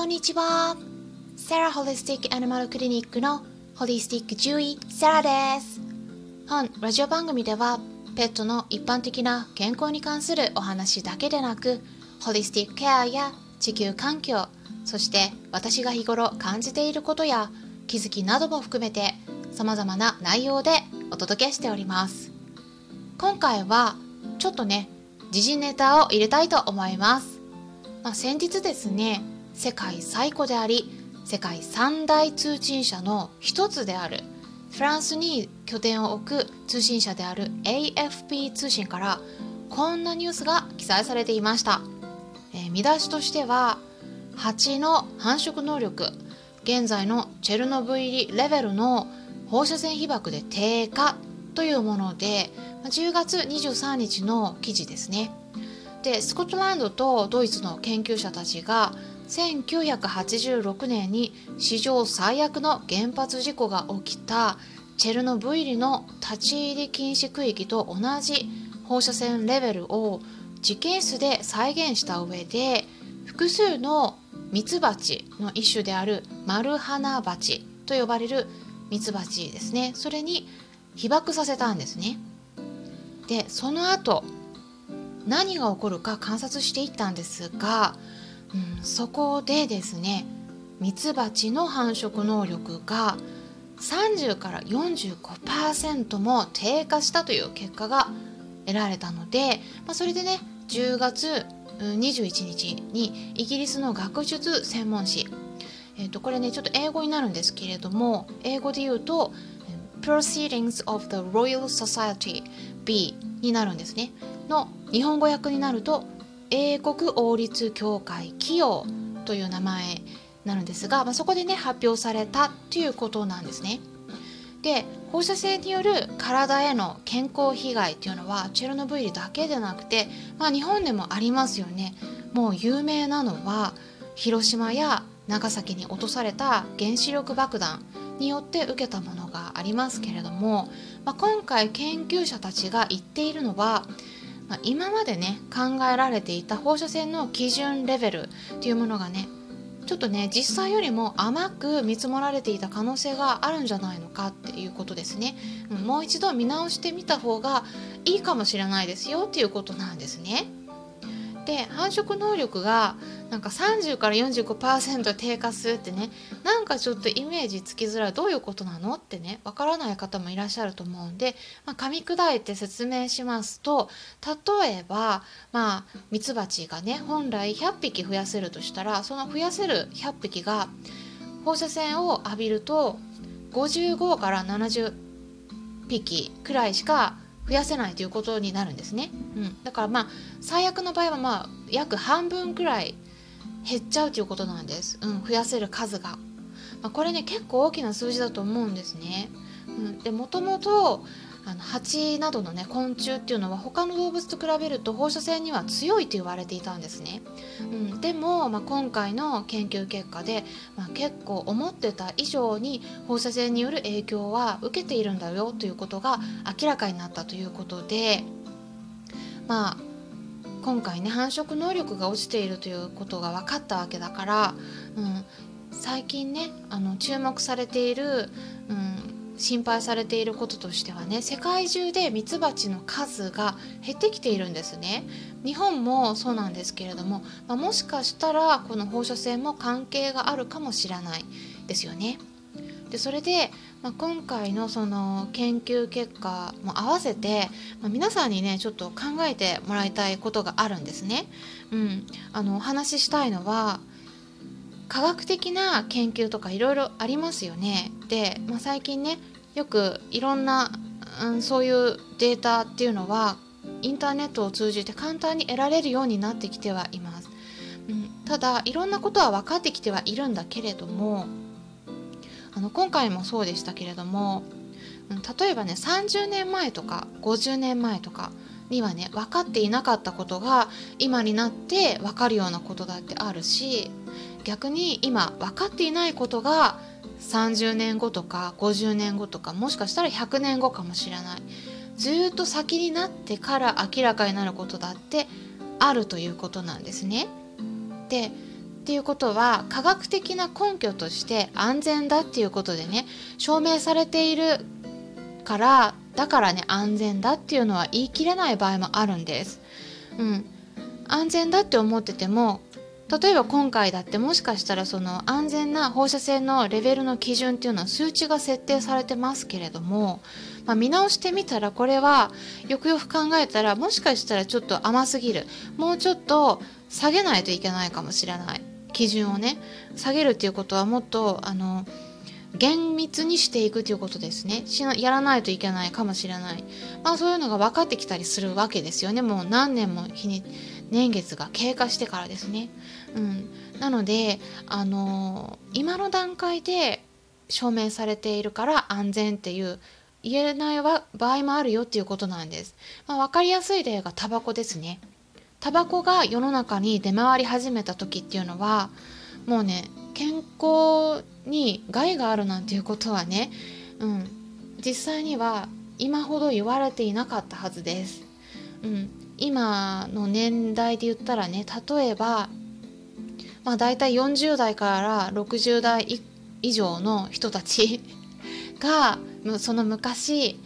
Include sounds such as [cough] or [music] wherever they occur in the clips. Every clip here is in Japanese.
こんにちは。セラホリスティックアニマルクリニックのホリスティック獣医セラです。本ラジオ番組ではペットの一般的な健康に関するお話だけでなく、ホリスティックケアや地球環境、そして私が日頃感じていることや気づきなども含めて様々な内容でお届けしております。今回はちょっとね、時事ネタを入れたいと思います。まあ、先日ですね、世界最古であり世界三大通信社の一つである。フランスに拠点を置く通信社である AFP 通信からこんなニュースが記載されていました、えー、見出しとしては蜂の繁殖能力現在のチェルノブイリレベルの放射線被曝で低下というもので10月23日の記事ですね。でスコットランドとドイツの研究者たちが1986年に史上最悪の原発事故が起きた。チェルノブイリの立ち入り禁止区域と同じ放射線レベルを実験室で再現した上で複数のミツバチの一種であるマルハナバチと呼ばれるミツバチですね。それに被爆させたんですね。でその後何が起こるか観察していったんですがうん、そこでですねミツバチの繁殖能力が30から45%も低下したという結果が得られたので、まあ、それでね10月21日にイギリスの学術専門誌、えー、とこれねちょっと英語になるんですけれども英語で言うと Proceedings of the Royal Society B になるんですね。の日本語訳になると英国王立協会企業という名前なるんですが、まあ、そこでね発表されたっていうことなんですね。で放射線による体への健康被害っていうのはチェルノブイリだけでなくて、まあ、日本でもありますよね。もう有名なのは広島や長崎に落とされた原子力爆弾によって受けたものがありますけれども、まあ、今回研究者たちが言っているのはまあ、今までね考えられていた放射線の基準レベルっていうものがねちょっとね実際よりも甘く見積もられていた可能性があるんじゃないのかっていうことですね、もう一度見直してみた方がいいかもしれないですよっていうことなんですね。で繁殖能力がなんか30から45%低下するってねなんかちょっとイメージつきづらいどういうことなのってねわからない方もいらっしゃると思うんで、まあ、噛み砕いて説明しますと例えばまあミツバチがね本来100匹増やせるとしたらその増やせる100匹が放射線を浴びると55から70匹くらいしか増やせないということになるんですね、うん、だからまあ最悪の場合はまあ約半分くらい減っちゃうということなんです、うん、増やせる数が、まあ、これね結構大きな数字だと思うんですね、うん、でもともとあの蜂などのね昆虫っていうのは他の動物と比べると放射線には強いと言われていたんですね、うん、でも、まあ、今回の研究結果で、まあ、結構思ってた以上に放射線による影響は受けているんだよということが明らかになったということでまあ今回ね繁殖能力が落ちているということが分かったわけだから、うん、最近ねあの注目されている、うん、心配されていることとしてはね世界中でミツバチの数が減ってきているんですね。日本もそうなんですけれども、まあ、もしかしたらこの放射線も関係があるかもしれないですよね。でそれで、まあ、今回のその研究結果も合わせて、まあ、皆さんにねちょっと考えてもらいたいことがあるんですね。うん、あのお話ししたいのは科学的な研究とかいろいろありますよね。で、まあ、最近ねよくいろんな、うん、そういうデータっていうのはインターネットを通じて簡単に得られるようになってきてはいます。うん、ただいろんなことは分かってきてはいるんだけれどもあの今回もそうでしたけれども例えばね30年前とか50年前とかにはね分かっていなかったことが今になって分かるようなことだってあるし逆に今分かっていないことが30年後とか50年後とかもしかしたら100年後かもしれないずっと先になってから明らかになることだってあるということなんですね。でっていうことは科学的な根拠として安全だっていうことでね証明されているからだからね安全だっていうのは言い切れない場合もあるんです。うん、安全だって思ってても例えば今回だってもしかしたらその安全な放射線のレベルの基準っていうのは数値が設定されてますけれども、まあ、見直してみたらこれはよくよく考えたらもしかしたらちょっと甘すぎる。もうちょっと下げないといけないかもしれない。基準をね下げるっていうことはもっとあの厳密にしていくということですねやらないといけないかもしれない、まあ、そういうのが分かってきたりするわけですよねもう何年も日に年月が経過してからですね。うん、なので、あのー、今の段階で証明されているから安全っていう言えない場合もあるよっていうことなんです。まあ、分かりやすい例がタバコですね。タバコが世の中に出回り始めた時っていうのはもうね健康に害があるなんていうことはね、うん、実際には今ほど言われていなかったはずです。うん、今の年代で言ったらね例えばまあ大体40代から60代以上の人たちがその昔、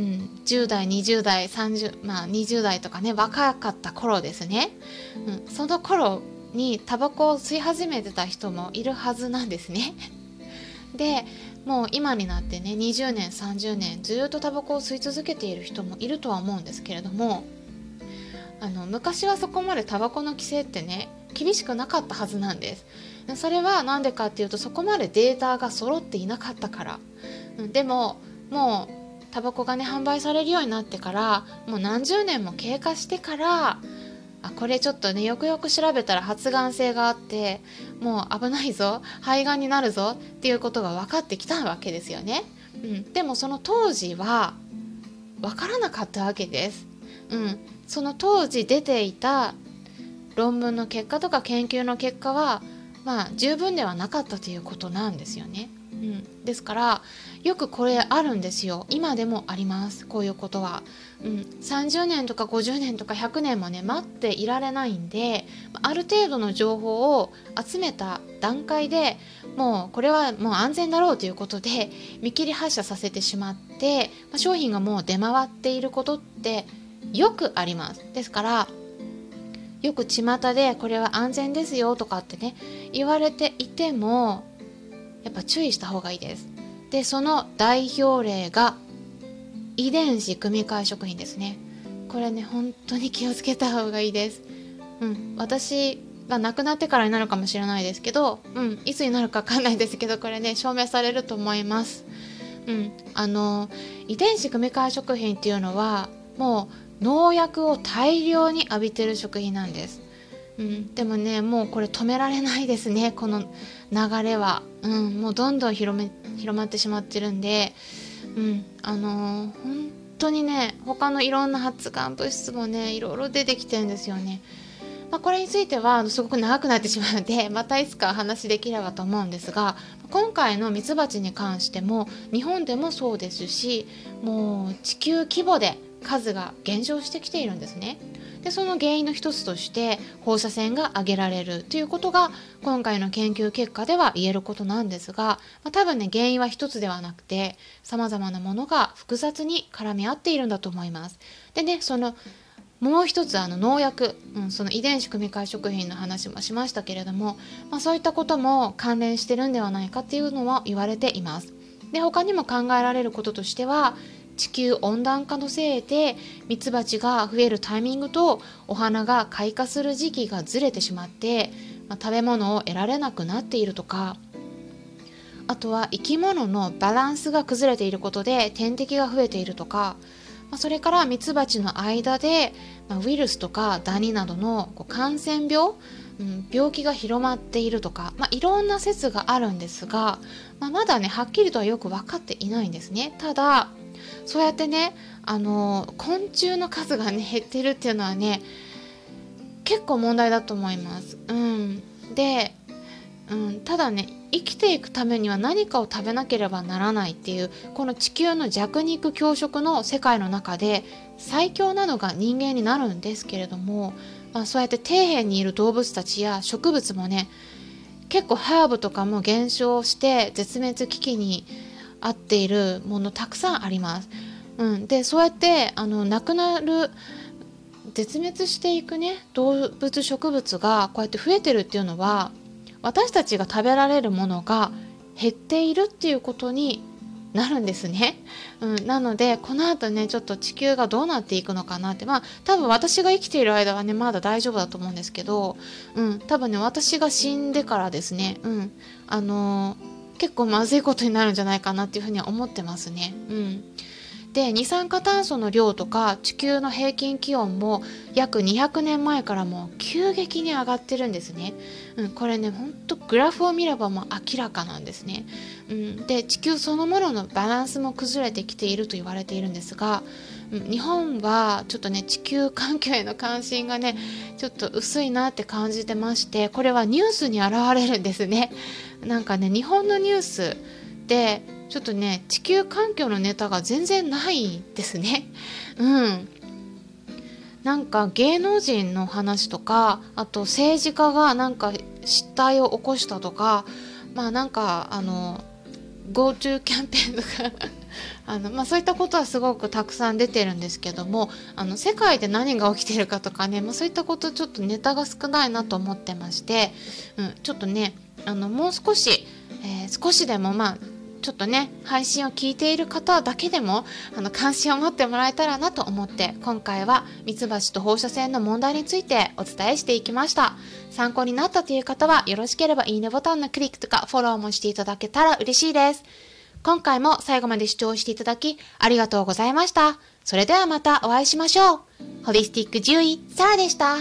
うん、10代20代30まあ20代とかね若かった頃ですね、うん、その頃にタバコを吸い始めてた人もいるはずなんですね。[laughs] でもう今になってね20年30年ずっとタバコを吸い続けている人もいるとは思うんですけれどもあの昔はそこまでタバコの規制ってね厳しくなかったはずなんです。それは何でかっていうとそこまでデータが揃っていなかったから、うん、でももうタバコがね販売されるようになってからもう何十年も経過してからあこれちょっとねよくよく調べたら発がん性があってもう危ないぞ肺がんになるぞっていうことが分かってきたわけですよね、うん、でもその当時は分からなかったわけです、うん、その当時出ていた論文の結果とか研究の結果はまあ十分ではなかったということなんですよね。うん、ですからよくこれあるんですよ。今でもあります。こういうことは、うん、30年とか50年とか100年もね待っていられないんである程度の情報を集めた段階でもうこれはもう安全だろうということで見切り発車させてしまって、まあ、商品がもう出回っていることってよくあります。ですからよく巷でこれは安全ですよとかってね言われていてもやっぱ注意した方がいいです。でその代表例が遺伝子組み換え食品ですね。これね本当に気をつけた方がいいです。うん。私が亡くなってからになるかもしれないですけどうん。いつになるか分かんないですけどこれね証明されると思います。うん。あの遺伝子組み換え食品っていうのはもう農薬を大量に浴びてる食品なんです、うん、でもねもうこれ止められないですねこの流れは、うん、もうどんどん広め広まってしまってるんで、うん、あのー、本当にね他のいろんな発がん物質もねいろいろ出てきてるんですよね。まあ、これについてはすごく長くなってしまうので [laughs] またいつか話できればと思うんですが今回のミツバチに関しても日本でもそうですしもう地球規模で数が減少してきているんですね。でその原因の一つとして放射線が挙げられるということが今回の研究結果では言えることなんですが、まあ、多分ね原因は一つではなくて様々なものが複雑に絡み合っているんだと思います。でねそのもう一つあの農薬、うん、その遺伝子組み換え食品の話もしましたけれども、まあ、そういったことも関連してるんではないかっていうのは言われています。で他にも考えられることとしては地球温暖化のせいでミツバチが増えるタイミングとお花が開花する時期がずれてしまって、まあ、食べ物を得られなくなっているとか。あとは生き物のバランスが崩れていることで天敵が増えているとか、まあ、それからミツバチの間で、まあ、ウイルスとかダニなどのこう感染病うん、病気が広まっているとか、まあ、いろんな説があるんですが、まあ、まだねはっきりとはよく分かっていないんですね。ただそうやってねあの昆虫の数がね減ってるっていうのはね結構問題だと思います。うん、で、うん、ただね生きていくためには何かを食べなければならないっていうこの地球の弱肉強食の世界の中で最強なのが人間になるんですけれどもまあ、そうやって底辺にいる動物たちや植物もね結構ハーブとかも減少して絶滅危機に合っているものたくさんあります。うん、でそうやってあの亡くなる絶滅していくね動物植物がこうやって増えてるっていうのは私たちが食べられるものが減っているっていうことになるんですね、うん、なのでこの後ねちょっと地球がどうなっていくのかなってまあ多分私が生きている間はねまだ大丈夫だと思うんですけど、うん、多分ね私が死んでからですね、うん、あのー、結構まずいことになるんじゃないかなっていうふうには思ってますね。うんで二酸化炭素の量とか地球の平均気温も約200年前からも急激に上がってるんですね。うん、これねほんとグラフを見ればもう明らかなんですね。うん、で地球そのもののバランスも崩れてきていると言われているんですが、うん、日本はちょっとね地球環境への関心がねちょっと薄いなって感じてましてこれはニュースに現れるんですね。なんかね日本のニュースでちょっとね地球環境のネタが全然ないですね。[laughs] うんなんか芸能人の話とかあと政治家がなんか失態を起こしたとかまあなんかあの GoTo キャンペーンとか [laughs] あの、まあ、そういったことはすごくたくさん出てるんですけどもあの世界で何が起きてるかとかね、まあ、そういったことちょっとネタが少ないなと思ってまして、うん、ちょっとねあのもう少し、えー、少しでもまあちょっとね配信を聞いている方だけでもあの関心を持ってもらえたらなと思って今回はミツバチと放射線の問題についてお伝えしていきました。参考になったという方はよろしければいいねボタンのクリックとかフォローもしていただけたら嬉しいです。今回も最後まで視聴していただきありがとうございました。それではまたお会いしましょう。ホリスティック獣医サラでした。